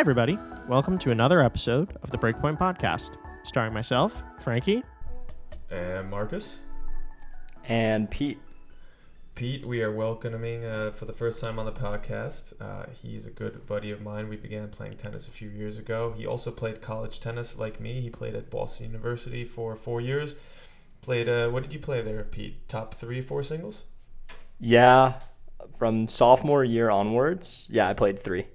everybody. Welcome to another episode of the Breakpoint Podcast, starring myself, Frankie. And Marcus. And Pete. Pete, we are welcoming uh, for the first time on the podcast. Uh, he's a good buddy of mine. We began playing tennis a few years ago. He also played college tennis like me. He played at Boston University for four years. Played, uh, what did you play there, Pete? Top three, four singles? Yeah, from sophomore year onwards, yeah, I played three.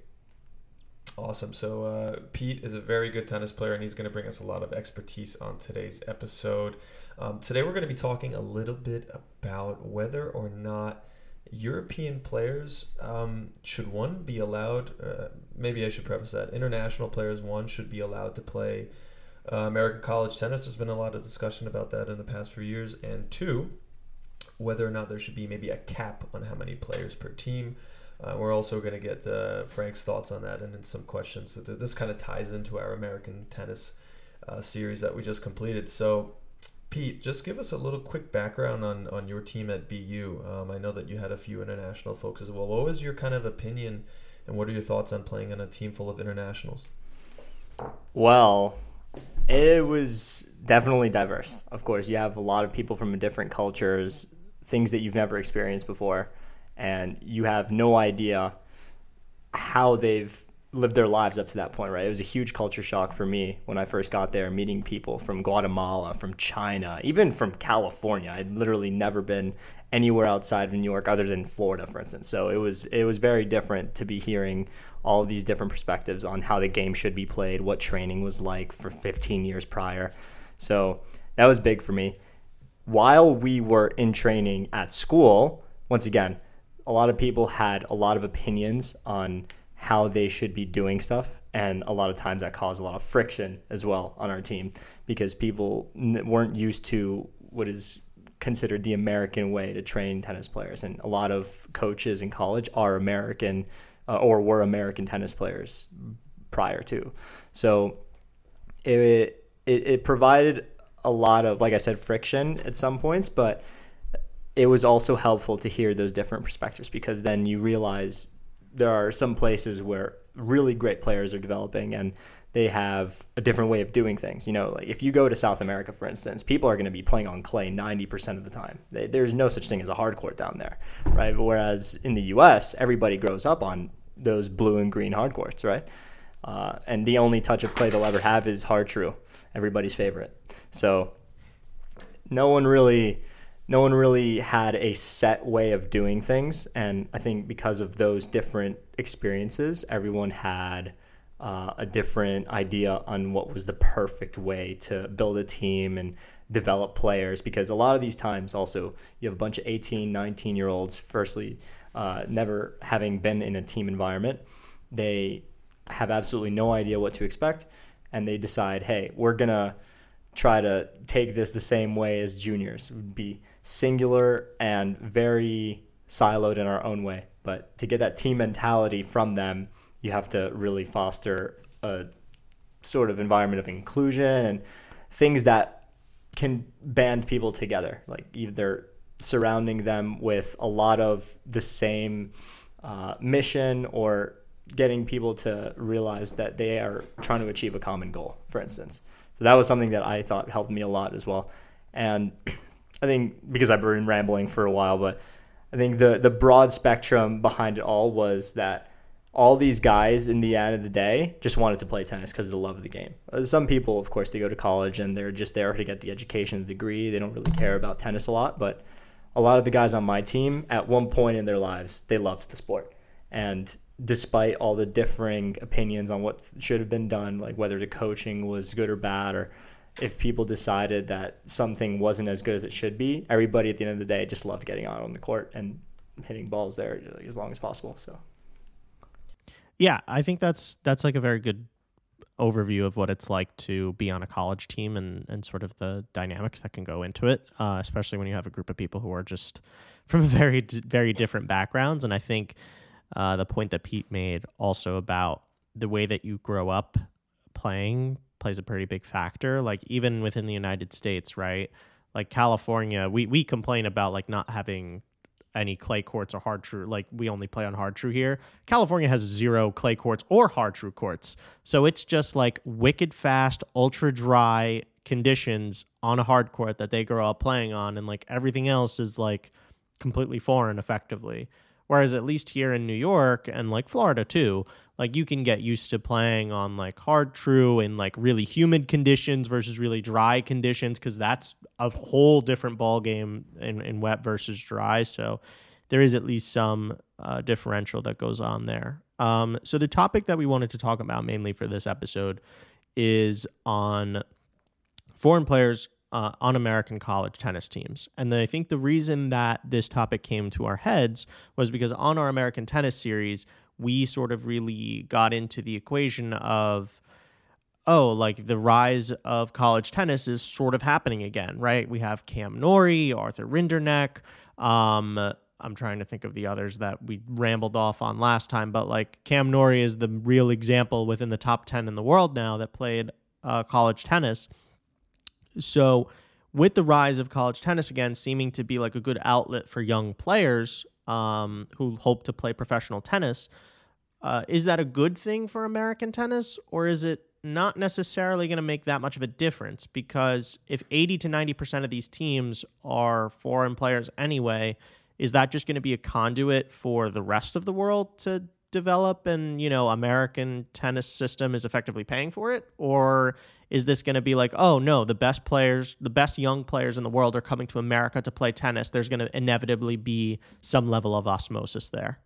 Awesome. So, uh, Pete is a very good tennis player, and he's going to bring us a lot of expertise on today's episode. Um, today, we're going to be talking a little bit about whether or not European players um, should one be allowed. Uh, maybe I should preface that international players one should be allowed to play uh, American college tennis. There's been a lot of discussion about that in the past few years, and two, whether or not there should be maybe a cap on how many players per team. Uh, we're also going to get uh, Frank's thoughts on that and then some questions. So this kind of ties into our American tennis uh, series that we just completed. So, Pete, just give us a little quick background on, on your team at BU. Um, I know that you had a few international folks as well. What was your kind of opinion and what are your thoughts on playing on a team full of internationals? Well, it was definitely diverse. Of course, you have a lot of people from different cultures, things that you've never experienced before and you have no idea how they've lived their lives up to that point, right? It was a huge culture shock for me when I first got there, meeting people from Guatemala, from China, even from California. I'd literally never been anywhere outside of New York other than Florida, for instance. So it was it was very different to be hearing all of these different perspectives on how the game should be played, what training was like for 15 years prior. So that was big for me. While we were in training at school, once again, a lot of people had a lot of opinions on how they should be doing stuff and a lot of times that caused a lot of friction as well on our team because people weren't used to what is considered the American way to train tennis players. And a lot of coaches in college are American uh, or were American tennis players prior to. So it, it it provided a lot of like I said friction at some points but it was also helpful to hear those different perspectives because then you realize there are some places where really great players are developing and they have a different way of doing things. You know, like if you go to South America, for instance, people are going to be playing on clay 90% of the time. They, there's no such thing as a hard court down there, right? Whereas in the U.S., everybody grows up on those blue and green hard courts, right? Uh, and the only touch of clay they'll ever have is Har-Tru, everybody's favorite. So no one really no one really had a set way of doing things. And I think because of those different experiences, everyone had uh, a different idea on what was the perfect way to build a team and develop players. Because a lot of these times, also, you have a bunch of 18, 19 year olds, firstly, uh, never having been in a team environment. They have absolutely no idea what to expect. And they decide, hey, we're going to try to take this the same way as juniors. Would be singular and very siloed in our own way. But to get that team mentality from them, you have to really foster a sort of environment of inclusion and things that can band people together. Like either surrounding them with a lot of the same uh, mission or getting people to realize that they are trying to achieve a common goal, for instance. So that was something that I thought helped me a lot as well. And I think because I've been rambling for a while, but I think the the broad spectrum behind it all was that all these guys in the end of the day just wanted to play tennis because of the love of the game. Uh, some people, of course, they go to college and they're just there to get the education, the degree. They don't really care about tennis a lot. But a lot of the guys on my team, at one point in their lives, they loved the sport. And despite all the differing opinions on what should have been done, like whether the coaching was good or bad, or if people decided that something wasn't as good as it should be, everybody at the end of the day just loved getting out on the court and hitting balls there as long as possible. So, yeah, I think that's that's like a very good overview of what it's like to be on a college team and and sort of the dynamics that can go into it, uh, especially when you have a group of people who are just from very very different backgrounds. And I think uh, the point that Pete made also about the way that you grow up playing plays a pretty big factor. Like even within the United States, right? Like California, we we complain about like not having any clay courts or Har-Tru. Like we only play on Har-Tru here. California has zero clay courts or Har-Tru courts. So it's just like wicked fast, ultra dry conditions on a hard court that they grow up playing on. And like everything else is like completely foreign effectively. Whereas at least here in New York and like Florida too, like you can get used to playing on like Har-Tru in like really humid conditions versus really dry conditions because that's a whole different ball game in, in wet versus dry. So there is at least some uh, differential that goes on there. Um, so the topic that we wanted to talk about mainly for this episode is on foreign players uh, on American college tennis teams. And I think the reason that this topic came to our heads was because on our American tennis series, we sort of really got into the equation of oh, like the rise of college tennis is sort of happening again, right? We have Cam Norrie, Arthur Rinderknech. Um, I'm trying to think of the others that we rambled off on last time, but like Cam Norrie is the real example within the top 10 in the world now that played uh, college tennis. So, with the rise of college tennis again seeming to be like a good outlet for young players um, who hope to play professional tennis, uh, is that a good thing for American tennis, or is it not necessarily going to make that much of a difference? Because if 80 to 90% of these teams are foreign players anyway, is that just going to be a conduit for the rest of the world to develop and you know american tennis system is effectively paying for it or is this going to be like oh no the best players the best young players in the world are coming to america to play tennis there's going to inevitably be some level of osmosis there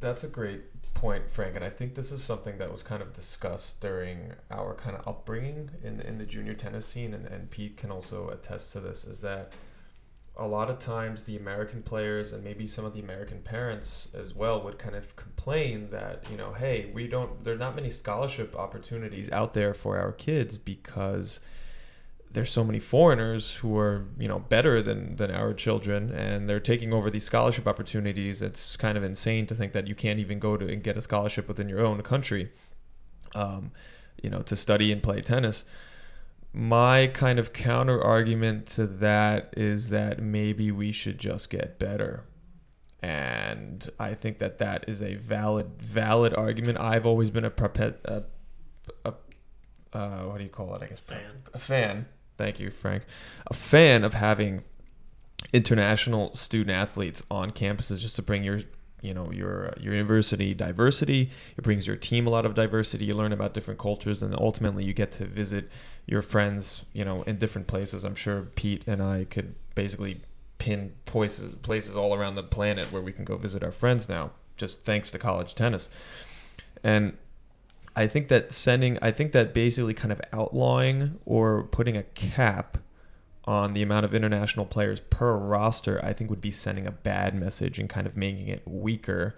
that's a great point, Frank, and I think this is something that was kind of discussed during our kind of upbringing in in the junior tennis scene, and, and Pete can also attest to this. Is that a lot of times the American players and maybe some of the American parents as well would kind of complain that you know, hey, we don't. There are not many scholarship opportunities out there for our kids because there's so many foreigners who are you know better than than our children and they're taking over these scholarship opportunities it's kind of insane to think that you can't even go to and get a scholarship within your own country um, you know to study and play tennis my kind of counter argument to that is that maybe we should just get better and i think that that is a valid valid argument i've always been a, a, a uh, what do you call it? I guess fan. A fan Thank you, Frank. A fan of having international student athletes on campuses just to bring your you know your uh, your university diversity. It brings your team a lot of diversity. You learn about different cultures and ultimately you get to visit your friends you know in different places. I'm sure pete and i could basically pin places places all around the planet where we can go visit our friends now just thanks to college tennis. And I think that sending, I think that basically kind of outlawing or putting a cap on the amount of international players per roster, I think would be sending a bad message and kind of making it weaker.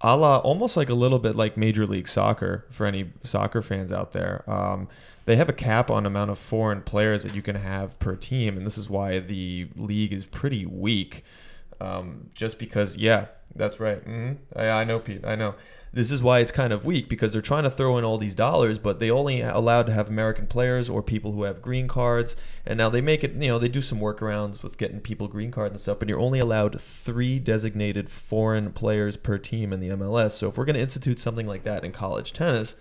A la, almost like a little bit like Major League Soccer for any soccer fans out there. Um, they have a cap on amount of foreign players that you can have per team, and this is why the league is pretty weak. Um, just because, yeah, that's right. Mm-hmm. I, I know, Pete. I know this is why it's kind of weak because they're trying to throw in all these dollars, but they only allowed to have American players or people who have green cards. And now they make it, you know, they do some workarounds with getting people green cards and stuff, but you're only allowed three designated foreign players per team in the MLS. So if we're going to institute something like that in college tennis,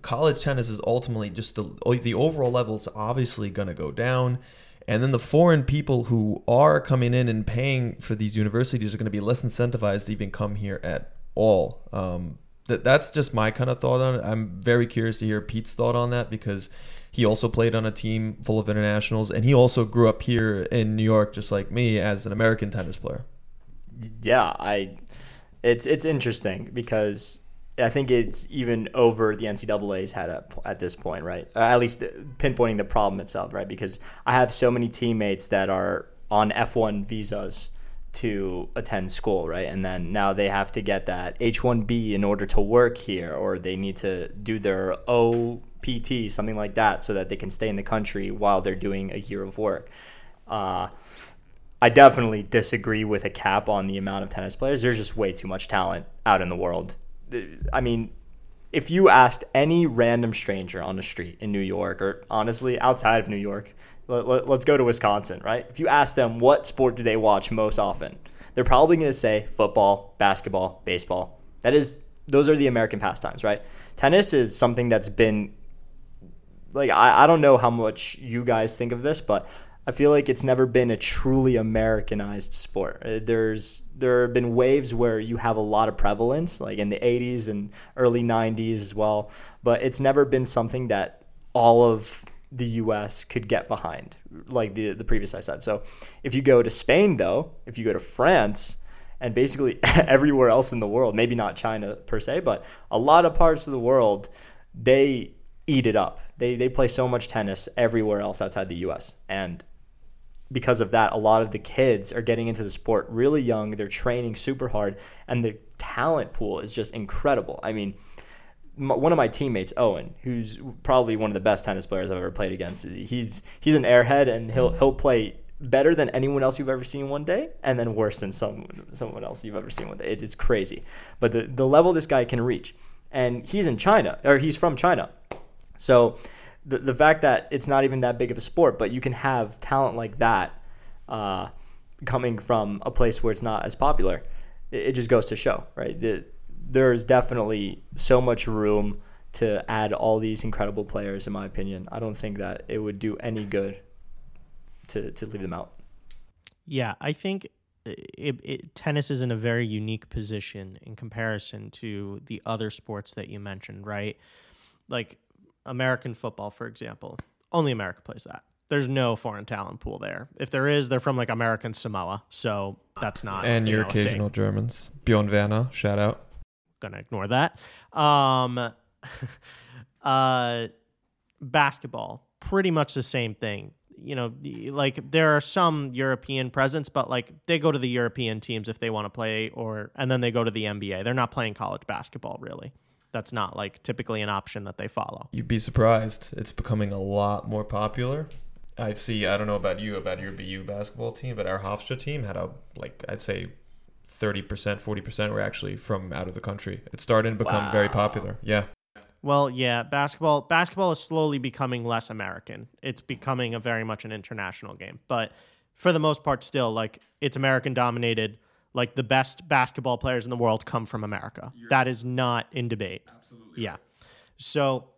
college tennis is ultimately just the the overall level is obviously going to go down. And then the foreign people who are coming in and paying for these universities are going to be less incentivized to even come here at all. Um, that that's just my kind of thought on it. I'm very curious to hear Pete's thought on that because he also played on a team full of internationals and he also grew up here in New York just like me as an American tennis player. Yeah, I it's it's interesting because I think it's even over the NCAA's head at, at this point, right? Uh, at least pinpointing the problem itself, right? Because I have so many teammates that are on F1 visas to attend school, right? And then now they have to get that H1B in order to work here, or they need to do their OPT, something like that, so that they can stay in the country while they're doing a year of work. Uh, I definitely disagree with a cap on the amount of tennis players. There's just way too much talent out in the world. I mean, if you asked any random stranger on the street in New York, or honestly outside of New York, let, let, let's go to Wisconsin, right? If you ask them what sport do they watch most often, they're probably going to say football, basketball, baseball. That is, those are the American pastimes, right? Tennis is something that's been like I, I don't know how much you guys think of this, but I feel like it's never been a truly Americanized sport. Uh, There's there have been waves where you have a lot of prevalence, like in the 80s and early 90s as well, but it's never been something that all of the U.S. could get behind, like the the previous I said. So, if you go to Spain, though, if you go to France, and basically everywhere else in the world, maybe not China per se, but a lot of parts of the world, they eat it up. They they play so much tennis everywhere else outside the U.S. and because of that, a lot of the kids are getting into the sport really young. They're training super hard, and the talent pool is just incredible. I mean, one of my teammates, Owen, who's probably one of the best tennis players I've ever played against. He's he's an airhead, and he'll he'll play better than anyone else you've ever seen one day, and then worse than someone someone else you've ever seen one day. It, it's crazy, but the the level this guy can reach, and he's in China or he's from China, so the, the fact that it's not even that big of a sport, but you can have talent like that uh, coming from a place where it's not as popular, it, it just goes to show, right? The, there's definitely so much room to add all these incredible players, in my opinion. I don't think that it would do any good to, to leave them out. Yeah, I think it, it, tennis is in a very unique position in comparison to the other sports that you mentioned, right? Like American football, for example, only America plays that. There's no foreign talent pool there. If there is, they're from like American Samoa, so that's not. And you your know, a thing. occasional Germans. Bjorn Werner, shout out. Gonna ignore that. Um, uh, basketball, pretty much the same thing. You know, like there are some European presence, but like they go to the European teams if they want to play, or and then they go to the NBA. They're not playing college basketball really. That's not like typically an option that they follow. You'd be surprised. It's becoming a lot more popular. I see. I don't know about you, about your BU basketball team, but our Hofstra team had a like I'd say thirty percent, forty percent were actually from out of the country. It's starting to become very popular. Yeah, Well, yeah, basketball basketball is slowly becoming less American. It's becoming a very much an international game. But for the most part still like it's American dominated. Like the best basketball players in the world come from America. that is not in debate. Absolutely. Yeah. So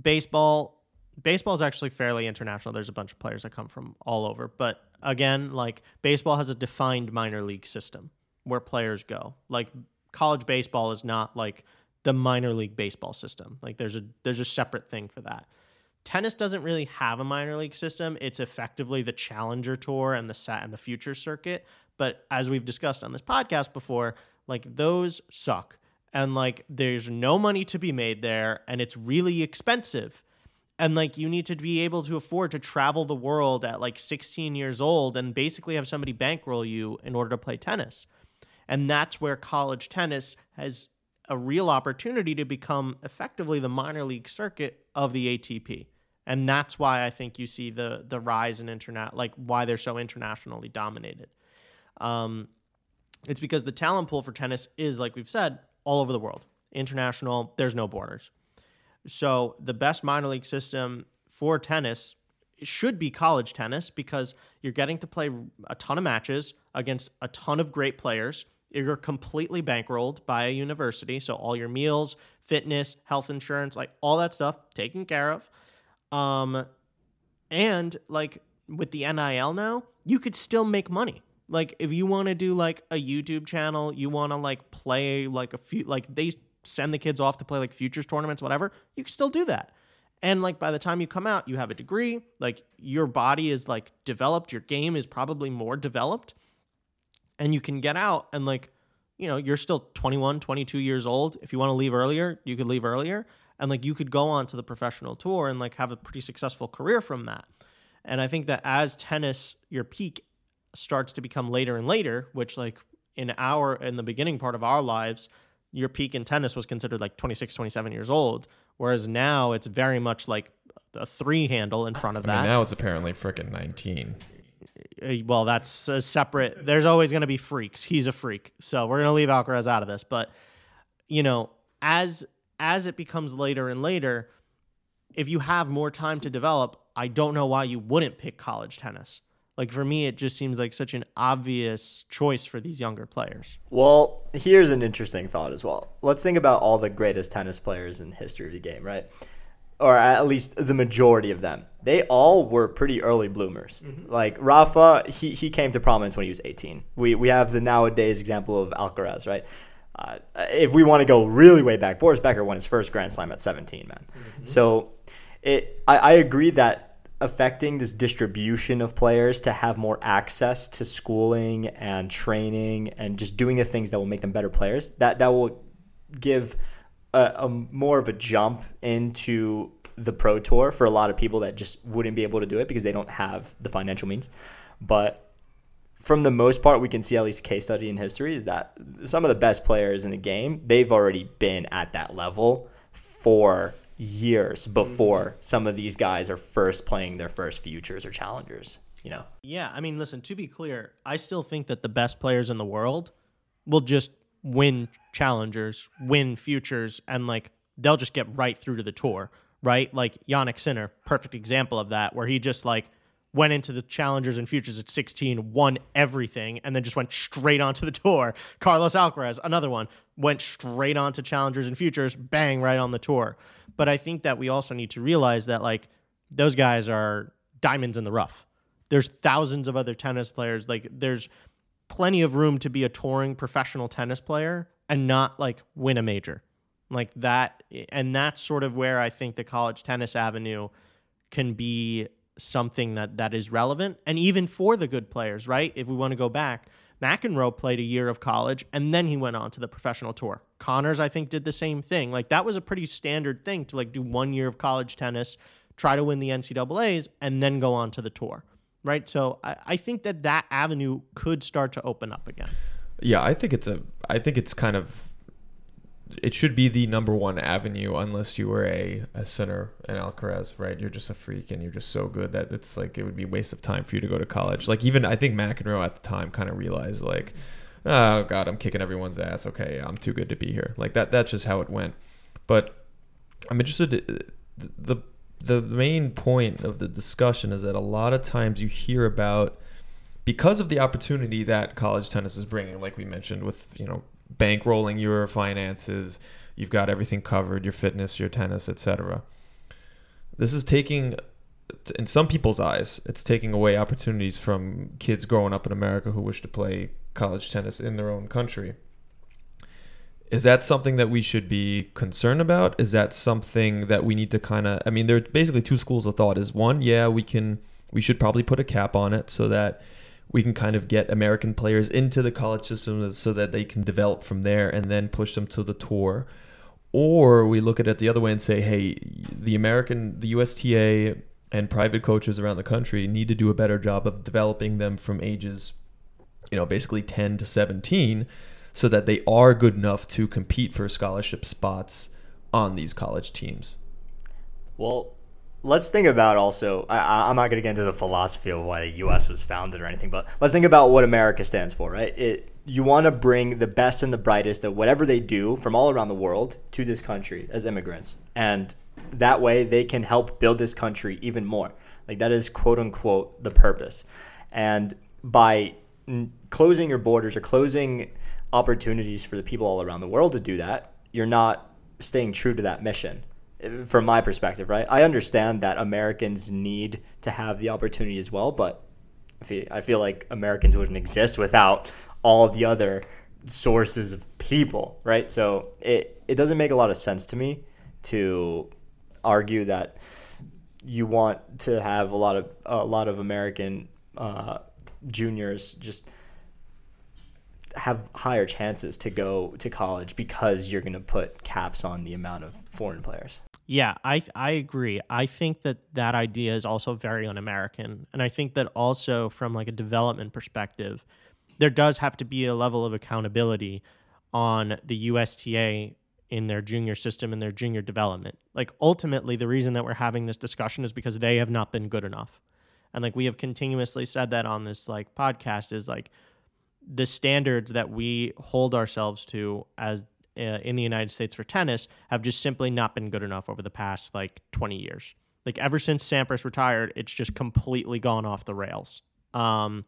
baseball baseball is actually fairly international. There's a bunch of players that come from all over. But again, like baseball has a defined minor league system where players go. Like college baseball is not like the minor league baseball system. Like there's a there's a separate thing for that. Tennis doesn't really have a minor league system. It's effectively the Challenger Tour and the Sat and the Future Circuit. But as we've discussed on this podcast before, like those suck. And like there's no money to be made there and it's really expensive. And like you need to be able to afford to travel the world at like 16 years old and basically have somebody bankroll you in order to play tennis. And that's where college tennis has a real opportunity to become effectively the minor league circuit of the ATP. And that's why I think you see the the rise in internet like why they're so internationally dominated. Um, it's because the talent pool for tennis is like we've said all over the world. International, there's no borders. So the best minor league system for tennis should be college tennis because you're getting to play a ton of matches against a ton of great players. You're completely bankrolled by a university, so all your meals, fitness, health insurance, like all that stuff taken care of. Um, and like with the NIL now, you could still make money. Like if you want to do like a YouTube channel, you want to like play like a few like they send the kids off to play like futures tournaments, whatever, you can still do that. And like by the time you come out, you have a degree, like your body is like developed, your game is probably more developed, and you can get out and like you know you're still 21 22 years old. If you want to leave earlier you could leave earlier. And like you could go on to the professional tour and like have a pretty successful career from that. And i think that as tennis your peak starts to become later and later which like in our in the beginning part of our lives your peak in tennis was considered like 26 27 years old whereas now it's very much like a three handle in front of I that. now it's apparently freaking 19 uh, well, that's a separate. There's always going to be freaks. He's a freak, so we're going to leave Alcaraz out of this. But you know, as as it becomes later and later, if you have more time to develop, I don't know why you wouldn't pick college tennis. Like for me, it just seems like such an obvious choice for these younger players. Well, here's an interesting thought as well. Let's think about all the greatest tennis players in the history of the game, right? Or at least the majority of them. They all were pretty early bloomers. Mm-hmm. Like Rafa, he, he came to prominence when he was 18. We, we have the nowadays example of Alcaraz, right? Uh, if we want to go really way back, Boris Becker won his first Grand Slam at 17, man. Mm-hmm. So it, I, I agree that affecting this distribution of players to have more access to schooling and training and just doing the things that will make them better players that that will give a, a, more of a jump into the pro tour for a lot of people that just wouldn't be able to do it because they don't have the financial means but from the most part we can see at least a case study in history is that some of the best players in the game they've already been at that level for years before mm-hmm. some of these guys are first playing their first futures or challengers, you know? Yeah. I mean, listen, to be clear, I still think that the best players in the world will just win challengers, win futures, and like they'll just get right through to the tour, right? Like Jannik Sinner, perfect example of that, where he just like went into the challengers and futures at 16, won everything, and then just went straight onto the tour. Carlos Alcaraz, another one, went straight onto challengers and futures, bang, right on the tour. But I think that we also need to realize that like those guys are diamonds in the rough. There's thousands of other tennis players. Like there's plenty of room to be a touring professional tennis player and not like win a major. Like that and that's sort of where I think the college tennis avenue can be something that that is relevant and even for the good players, right? If we want to go back, McEnroe played a year of college and then he went on to the professional tour. Connors, I think, did the same thing. Like that was a pretty standard thing to like do one year of college tennis, try to win the NCAA's, and then go on to the tour. Right. So I, I think that that avenue could start to open up again. Yeah, I think it's a I think it's kind of it should be the number one avenue unless you were a, a Sinner in Alcaraz, right? You're just a freak and you're just so good that it's like it would be a waste of time for you to go to college. Like even I think McEnroe at the time kind of realized like, oh god, I'm kicking everyone's ass. Okay, I'm too good to be here. Like that. That's just how it went. But I'm interested. Uh, the the main point of the discussion is that a lot of times you hear about because of the opportunity that college tennis is bringing, like we mentioned with you know bankrolling your finances. You've got everything covered, your fitness, your tennis, etc. This is taking in some people's eyes, it's taking away opportunities from kids growing up in America who wish to play college tennis in their own country. Is that something that we should be concerned about? Is that something that we need to kind of I mean there are basically two schools of thought. Is one, yeah, we can we should probably put a cap on it so that we can kind of get American players into the college system so that they can develop from there and then push them to the tour. Or we look at it the other way and say, hey, the American, the USTA and private coaches around the country need to do a better job of developing them from ages, you know, basically 10 to 17 so that they are good enough to compete for scholarship spots on these college teams. Well, let's think about also I, i'm not going to get into the philosophy of why the us was founded or anything but let's think about what america stands for right? It you want to bring the best and the brightest of whatever they do from all around the world to this country as immigrants. And that way they can help build this country even more. Like that is quote unquote the purpose. And by closing your borders or closing opportunities for the people all around the world to do that you're not staying true to that mission from my perspective, right? I understand that Americans need to have the opportunity as well, but I feel like Americans wouldn't exist without all the other sources of people, right? So it, it doesn't make a lot of sense to me to argue that you want to have a lot of a lot of American uh, juniors just have higher chances to go to college because you're going to put caps on the amount of foreign players. Yeah, I I agree. I think that that idea is also very un-American, and I think that also from like a development perspective, there does have to be a level of accountability on the USTA in their junior system and their junior development. Like ultimately, the reason that we're having this discussion is because they have not been good enough, and like we have continuously said that on this like podcast is like the standards that we hold ourselves to as uh, in the United States for tennis have just simply not been good enough over the past like 20 years, Like ever since Sampras retired, it's just completely gone off the rails. Um,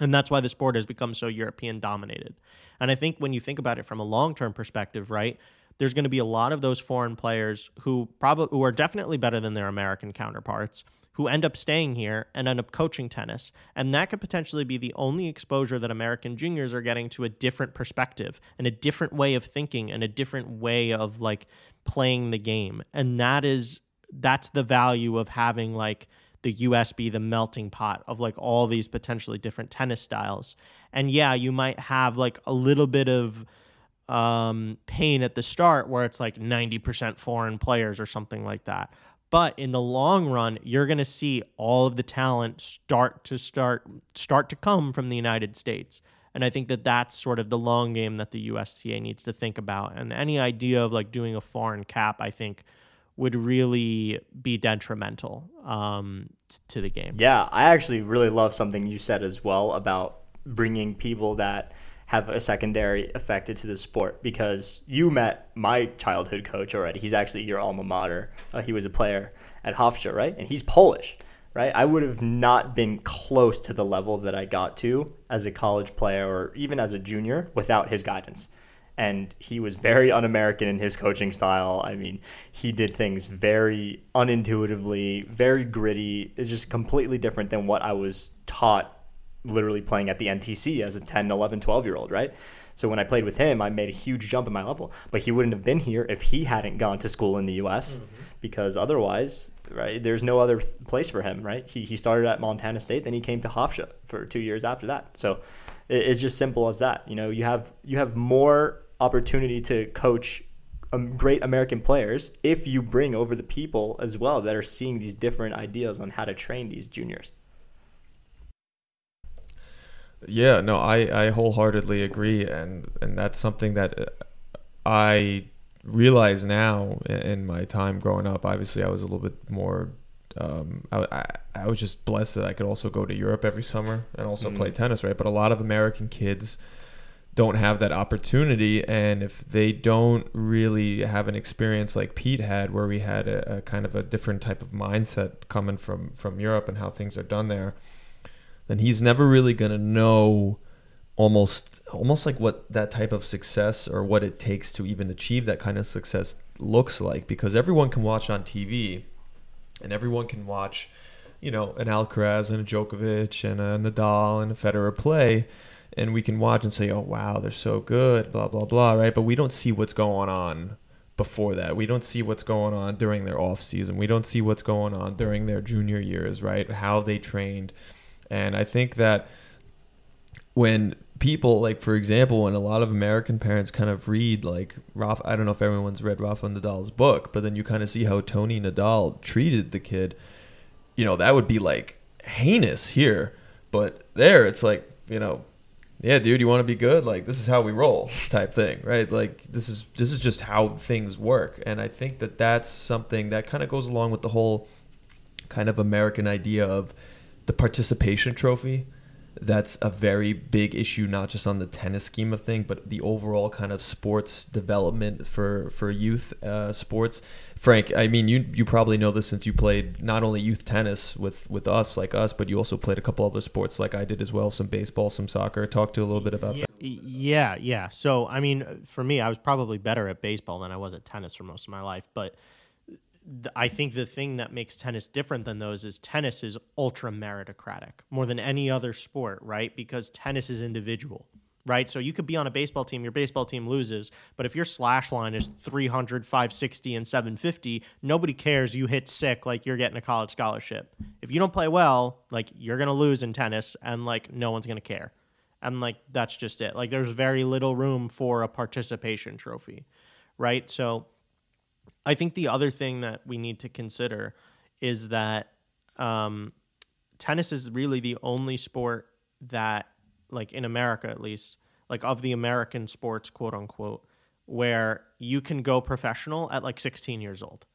and that's why the sport has become so European dominated. And I think when you think about it from a long term perspective, right, there's going to be a lot of those foreign players who probably who are definitely better than their American counterparts who end up staying here and end up coaching tennis. And that could potentially be the only exposure that American juniors are getting to a different perspective and a different way of thinking and a different way of like playing the game. And that is that's the value of having like the US be the melting pot of like all these potentially different tennis styles. And yeah, you might have like a little bit of um, pain at the start where it's like 90% foreign players or something like that. But in the long run, you're going to see all of the talent start to start start to come from the United States. And I think that that's sort of the long game that the USTA needs to think about. And any idea of like doing a foreign cap, I think, would really be detrimental um, to the game. Yeah, I actually really love something you said as well about bringing people that have a secondary affected to the sport because you met my childhood coach already. He's actually your alma mater. Uh, he was a player at Hofstra, right? And he's Polish, right? I would have not been close to the level that I got to as a college player or even as a junior without his guidance. And he was very un American in his coaching style. I mean, he did things very unintuitively, very gritty. It's just completely different than what I was taught literally playing at the NTC as a 10, 11, 12 year old, right? So when I played with him, I made a huge jump in my level. But he wouldn't have been here if he hadn't gone to school in the U.S. Mm-hmm. because otherwise, right, there's no other place for him, right? He, he started at Montana State, then he came to Hofstra for two years after that. So it's just simple as that. You know, you have you have more opportunity to coach um, great American players if you bring over the people as well that are seeing these different ideas on how to train these juniors. Yeah, no, I, I wholeheartedly agree, and and that's something that uh, I realize now in my time growing up. Obviously, I was a little bit more. Um, I, I, I was just blessed that I could also go to Europe every summer and also mm-hmm. play tennis, right? But a lot of American kids don't have that opportunity, and if they don't really have an experience like Pete had, where we had a, a kind of a different type of mindset coming from from Europe and how things are done there then he's never really going to know almost almost like what that type of success or what it takes to even achieve that kind of success looks like. Because everyone can watch on TV and everyone can watch you know an Alcaraz and a Djokovic and a Nadal and a Federer play. And we can watch and say oh wow they're so good blah blah blah right? But we don't see what's going on before that. We don't see what's going on during their off season. We don't see what's going on during their junior years right? How they trained and I think that when people like for example when a lot of american parents kind of read like Rafa, i don't know if everyone's read rafa nadal's book but then you kind of see how tony nadal treated the kid you know that would be like heinous here. But there it's like you know yeah dude you want to be good? Like this is how we roll type thing right? Like this is this is just how things work. And i think that that's something that kind of goes along with the whole kind of american idea of the participation trophy that's a very big issue not just on the tennis scheme of thing but the overall kind of sports development for for youth uh, sports. Frank i mean you you probably know this since you played not only youth tennis with with us like us but you also played a couple other sports like i did as well some baseball some soccer. Talk to a little bit about yeah, that. Yeah yeah. So i mean for me i was probably better at baseball than i was at tennis for most of my life but I think the thing that makes tennis different than those is tennis is ultra meritocratic more than any other sport, right? Because tennis is individual, right? So you could be on a baseball team, your baseball team loses, but if your slash line is 300, 560, and 750, nobody cares. You hit sick, like you're getting a college scholarship. If you don't play well, like you're going to lose in tennis, and like no one's going to care. And like that's just it. Like there's very little room for a participation trophy, right? So I think the other thing that we need to consider is that um, tennis is really the only sport that, like in America at least, like of the American sports, quote unquote, where you can go professional at like 16 years old,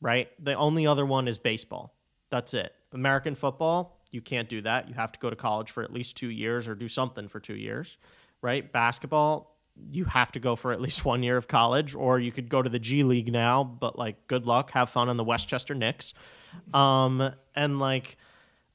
right? The only other one is baseball. That's it. American football, you can't do that. You have to go to college for at least two years or do something for two years, right? Basketball, you have to go for at least one year of college, or you could go to the G League now. But like, good luck, have fun on the Westchester Knicks, um, and like,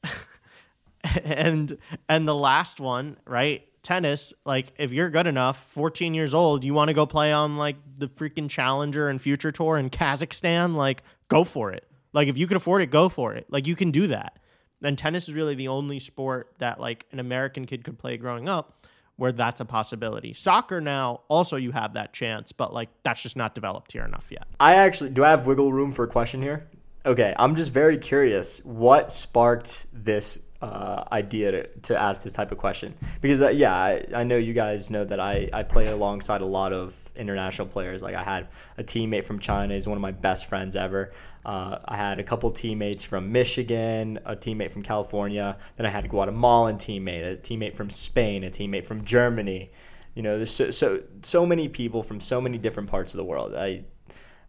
and and the last one, right? Tennis, like if you're good enough, 14 years old, you want to go play on like the freaking Challenger and Future Tour in Kazakhstan, like go for it. Like if you can afford it, go for it. Like you can do that. And tennis is really the only sport that like an American kid could play growing up where that's a possibility. Soccer now also you have that chance, but like that's just not developed here enough yet. I actually do I have wiggle room for a question here? Okay, I'm just very curious. What sparked this uh, idea to, to ask this type of question? Because uh, yeah, I, I know you guys know that I, I play alongside a lot of international players. Like I had a teammate from China, he's one of my best friends ever. Uh, I had a couple teammates from Michigan, a teammate from California. Then I had a Guatemalan teammate, a teammate from Spain, a teammate from Germany. You know, there's so so, so many people from so many different parts of the world. I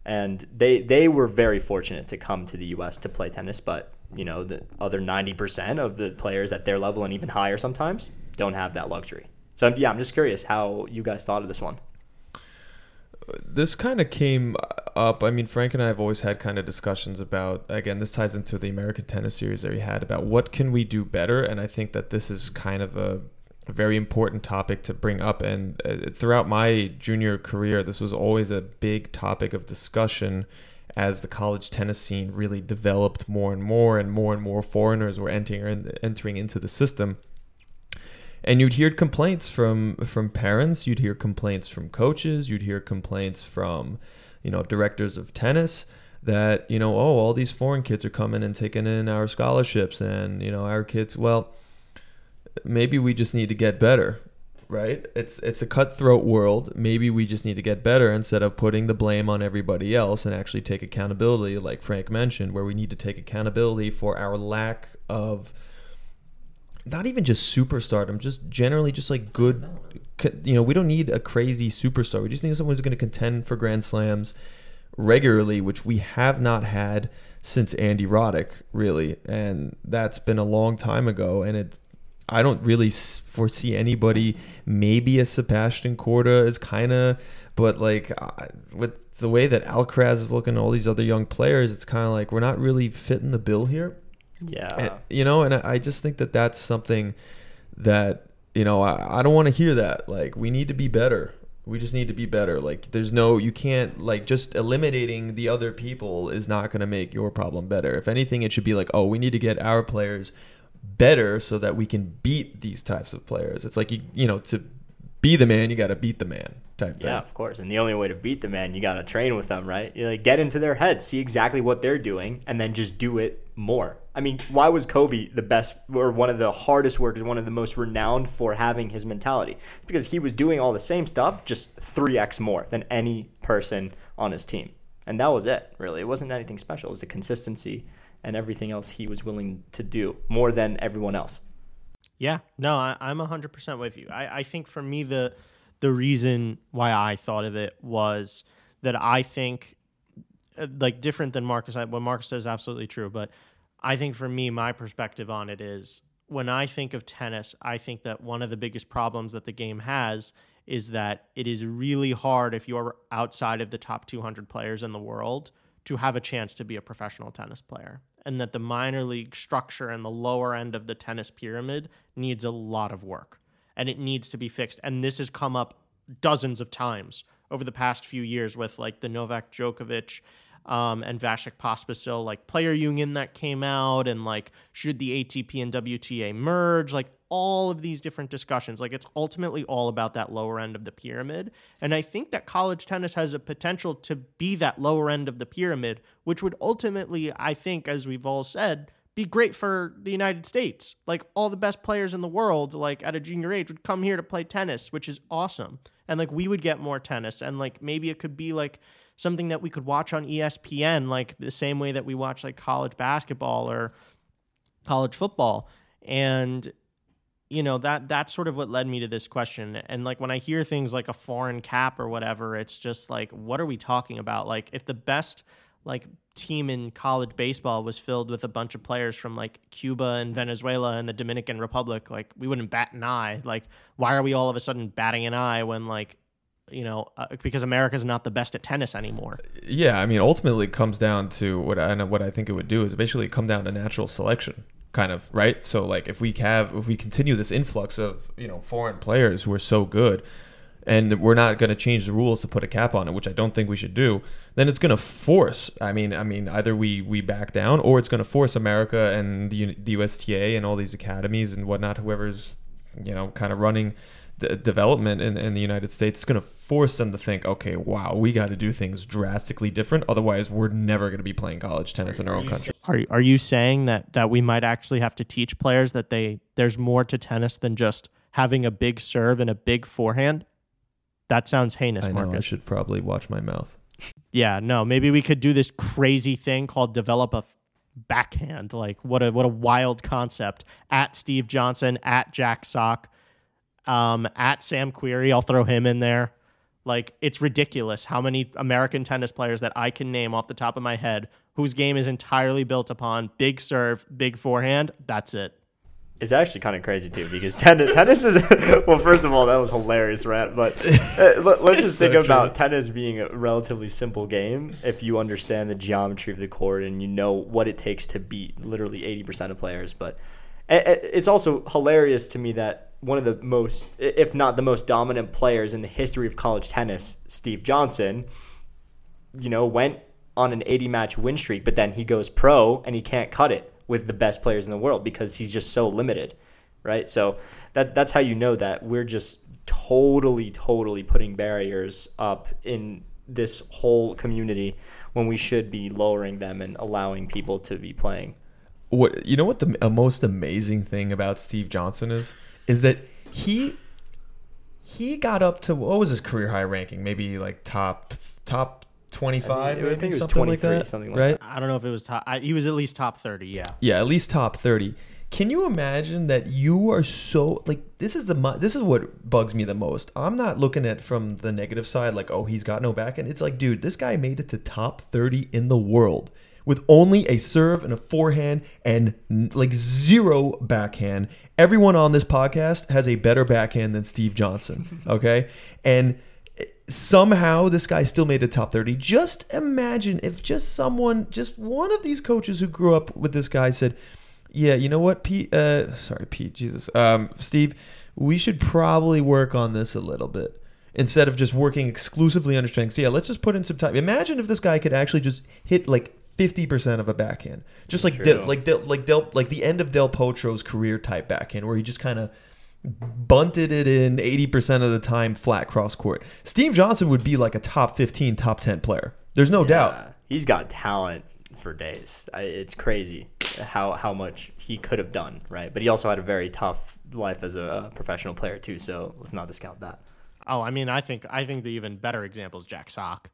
and they they were very fortunate to come to the U.S. to play tennis, but you know the other 90% of the players at their level and even higher sometimes don't have that luxury. So yeah, I'm just curious how you guys thought of this one this kind of came up. I mean, Frank and I have always had kind of discussions about. Again, this ties into the American Tennis Series that we had about what can we do better, and I think that this is kind of a, very important topic to bring up. And uh, throughout my junior career, this was always a big topic of discussion as the college tennis scene really developed more and more, and more and more foreigners were entering entering into the system and you'd hear complaints from from parents you'd hear complaints from coaches you'd hear complaints from you know directors of tennis that you know oh all these foreign kids are coming and taking in our scholarships and you know our kids well maybe we just need to get better right? It's it's a cutthroat world. Maybe we just need to get better instead of putting the blame on everybody else and actually take accountability like Frank mentioned where we need to take accountability for our lack of not even just superstardom, just generally just like good. You know, we don't need a crazy superstar. We just need someone who's going to contend for Grand Slams regularly, which we have not had since Andy Roddick, really, and that's been a long time ago. And it, I don't really foresee anybody. Maybe a Sebastian Korda is kind of, but like with the way that Alcaraz is looking, all these other young players, it's kind of like we're not really fitting the bill here. Yeah. And, you know, and I just think that that's something that, you know, I, I don't want to hear that. Like, we need to be better. We just need to be better. Like, there's no, you can't, like, just eliminating the other people is not going to make your problem better. If anything, it should be like, oh, we need to get our players better so that we can beat these types of players. It's like, you, you know, to be the man, you got to beat the man type thing. Yeah, of course. And the only way to beat the man, you got to train with them, right? You like get into their head, see exactly what they're doing, and then just do it more. I mean, why was Kobe the best or one of the hardest workers, one of the most renowned for having his mentality? Because he was doing all the same stuff, just 3x more than any person on his team. And that was it, really. It wasn't anything special. It was the consistency and everything else he was willing to do more than everyone else. Yeah, no, I, am 100% with you. I, I think for me, the the reason why I thought of it was that I think, uh, like, different than Marcus, what Marcus says is absolutely true. But I think for me, my perspective on it is when I think of tennis, I think that one of the biggest problems that the game has is that it is really hard if you're outside of the top 200 players in the world to have a chance to be a professional tennis player. And that the minor league structure and the lower end of the tennis pyramid needs a lot of work and it needs to be fixed. And this has come up dozens of times over the past few years with like the Novak Djokovic um, and Vasek Pospisil like player union that came out and like should the ATP and WTA merge? Like all of these different discussions. Like it's ultimately all about that lower end of the pyramid. And I think that college tennis has a potential to be that lower end of the pyramid which would ultimately I think as we've all said be great for the United States. Like all the best players in the world, like at a junior age, would come here to play tennis, which is awesome. And like we would get more tennis, and like maybe it could be like something that we could watch on ESPN, like the same way that we watch like college basketball or college football. And you know that that's sort of what led me to this question and like when i hear things like a foreign cap or whatever it's just like what are we talking about like if the best like team in college baseball was filled with a bunch of players from like Cuba and Venezuela and the Dominican Republic, like we wouldn't bat an eye. Like, why are we all of a sudden batting an eye when like you know, uh, because America's not the best at tennis anymore. Yeah, I mean, ultimately, it comes down to what I know what I think it would do is basically come down to natural selection, kind of right. So, like, if we have if we continue this influx of you know foreign players who are so good, and we're not going to change the rules to put a cap on it, which I don't think we should do, then it's going to force. I mean, I mean, either we we back down, or it's going to force America and the, the USTA and all these academies and whatnot, whoever's you know kind of running the development in, in the United States, it's going to force them to think, okay, wow, we got to do things drastically different. Otherwise, we're never going to be playing college tennis in our own country. Are are you saying that that we might actually have to teach players that they there's more to tennis than just having a big serve and a big forehand? That sounds heinous, I know I should probably watch my mouth. Yeah, no, maybe we could do this crazy thing called develop a backhand. Like what a what a wild concept. At Steve Johnson, at Jack Sock, um, at Sam Querrey, I'll throw him in there. Like it's ridiculous how many American tennis players that I can name off the top of my head whose game is entirely built upon big serve, big forehand. That's it. It's actually kind of crazy too because tennis, tennis is well. First of all, that was hilarious, right? But uh, let, us just think so about true. tennis being a relatively simple game if you understand the geometry of the court and you know what it takes to beat literally eighty percent of players. But it's also hilarious to me that one of the most, if not the most dominant players in the history of college tennis, Steve Johnson, you know, went on an 80 match win streak, but then he goes pro and he can't cut it with the best players in the world because he's just so limited, right? So that that's how you know that we're just totally, totally putting barriers up in this whole community when we should be lowering them and allowing people to be playing. What you know? What the most amazing thing about Steve Johnson is is that he he got up to what was his career high ranking? Maybe like top top twenty five. I think- I think it was something like that, something like right? I don't know if it was top. I, he was at least top thirty. Yeah. Yeah, at least top 30. Can you imagine that you are so like this is the this is what bugs me the most. I'm not looking at from the negative side like oh he's got no back backhand. It's like dude, this guy made it to top 30 in the world with only a serve and a forehand and like zero backhand. Everyone on this podcast has a better backhand than Steve Johnson, okay? and somehow this guy still made a top 30 just imagine if just someone just one of these coaches who grew up with this guy said yeah you know what pete uh sorry pete jesus um steve we should probably work on this a little bit instead of just working exclusively on strengths. Yeah let's just put in some time. Imagine if this guy could actually just hit like 50% of a backhand. Just like Del, like Del, like Del, like the end of del potro's career type backhand where he just kind of bunted it in 80% of the time flat cross court. Steve Johnson would be like a top 15, top 10 player. There's no doubt. He's got talent for days. It's crazy how how much he could have done, right? But he also had a very tough life as a, a professional player too. So let's not discount that. Oh, I mean, I think I think the even better example is Jack Sock.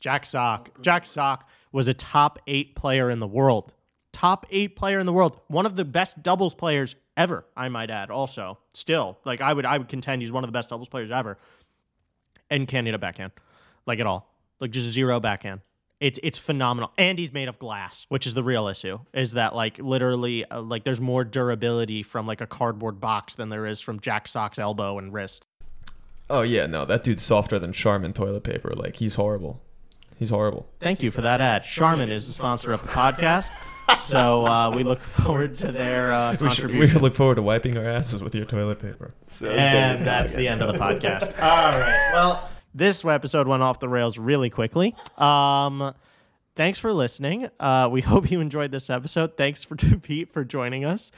Jack Sock. Jack Sock was a top eight player in the world. Top eight player in the world. One of the best doubles players ever, I might add. Also, still, like I would I would contend he's one of the best doubles players ever. And can't hit a backhand, like at all. Like just zero backhand. It's it's phenomenal, and he's made of glass, which is the real issue. Is that like literally uh, like there's more durability from like a cardboard box than there is from Jack Sock's elbow and wrist. Oh, yeah, no, that dude's softer than Charmin toilet paper. Like, he's horrible. He's horrible. Thank you for that ad. Charmin is the sponsor of the podcast, so uh, we look forward to their uh, We should, we should look forward to wiping our asses with your toilet paper. So and that's the end of the podcast. All right. Well, this episode went off the rails really quickly. Um, thanks for listening. Uh, we hope you enjoyed this episode. Thanks for to Pete for joining us,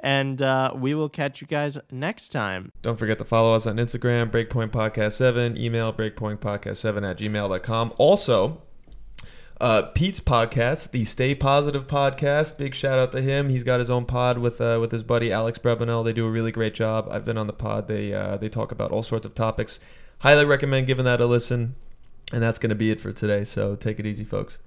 and uh, we will catch you guys next time. Don't forget to follow us on Instagram, Breakpoint Podcast 7, email breakpointpodcast7 at gmail.com. Also, uh, Pete's podcast, the Stay Positive podcast. Big shout out to him. He's got his own pod with uh, with his buddy Alex Brebanel. They do a really great job. I've been on the pod. They uh, they talk about all sorts of topics. Highly recommend giving that a listen. And that's going to be it for today. So take it easy, folks.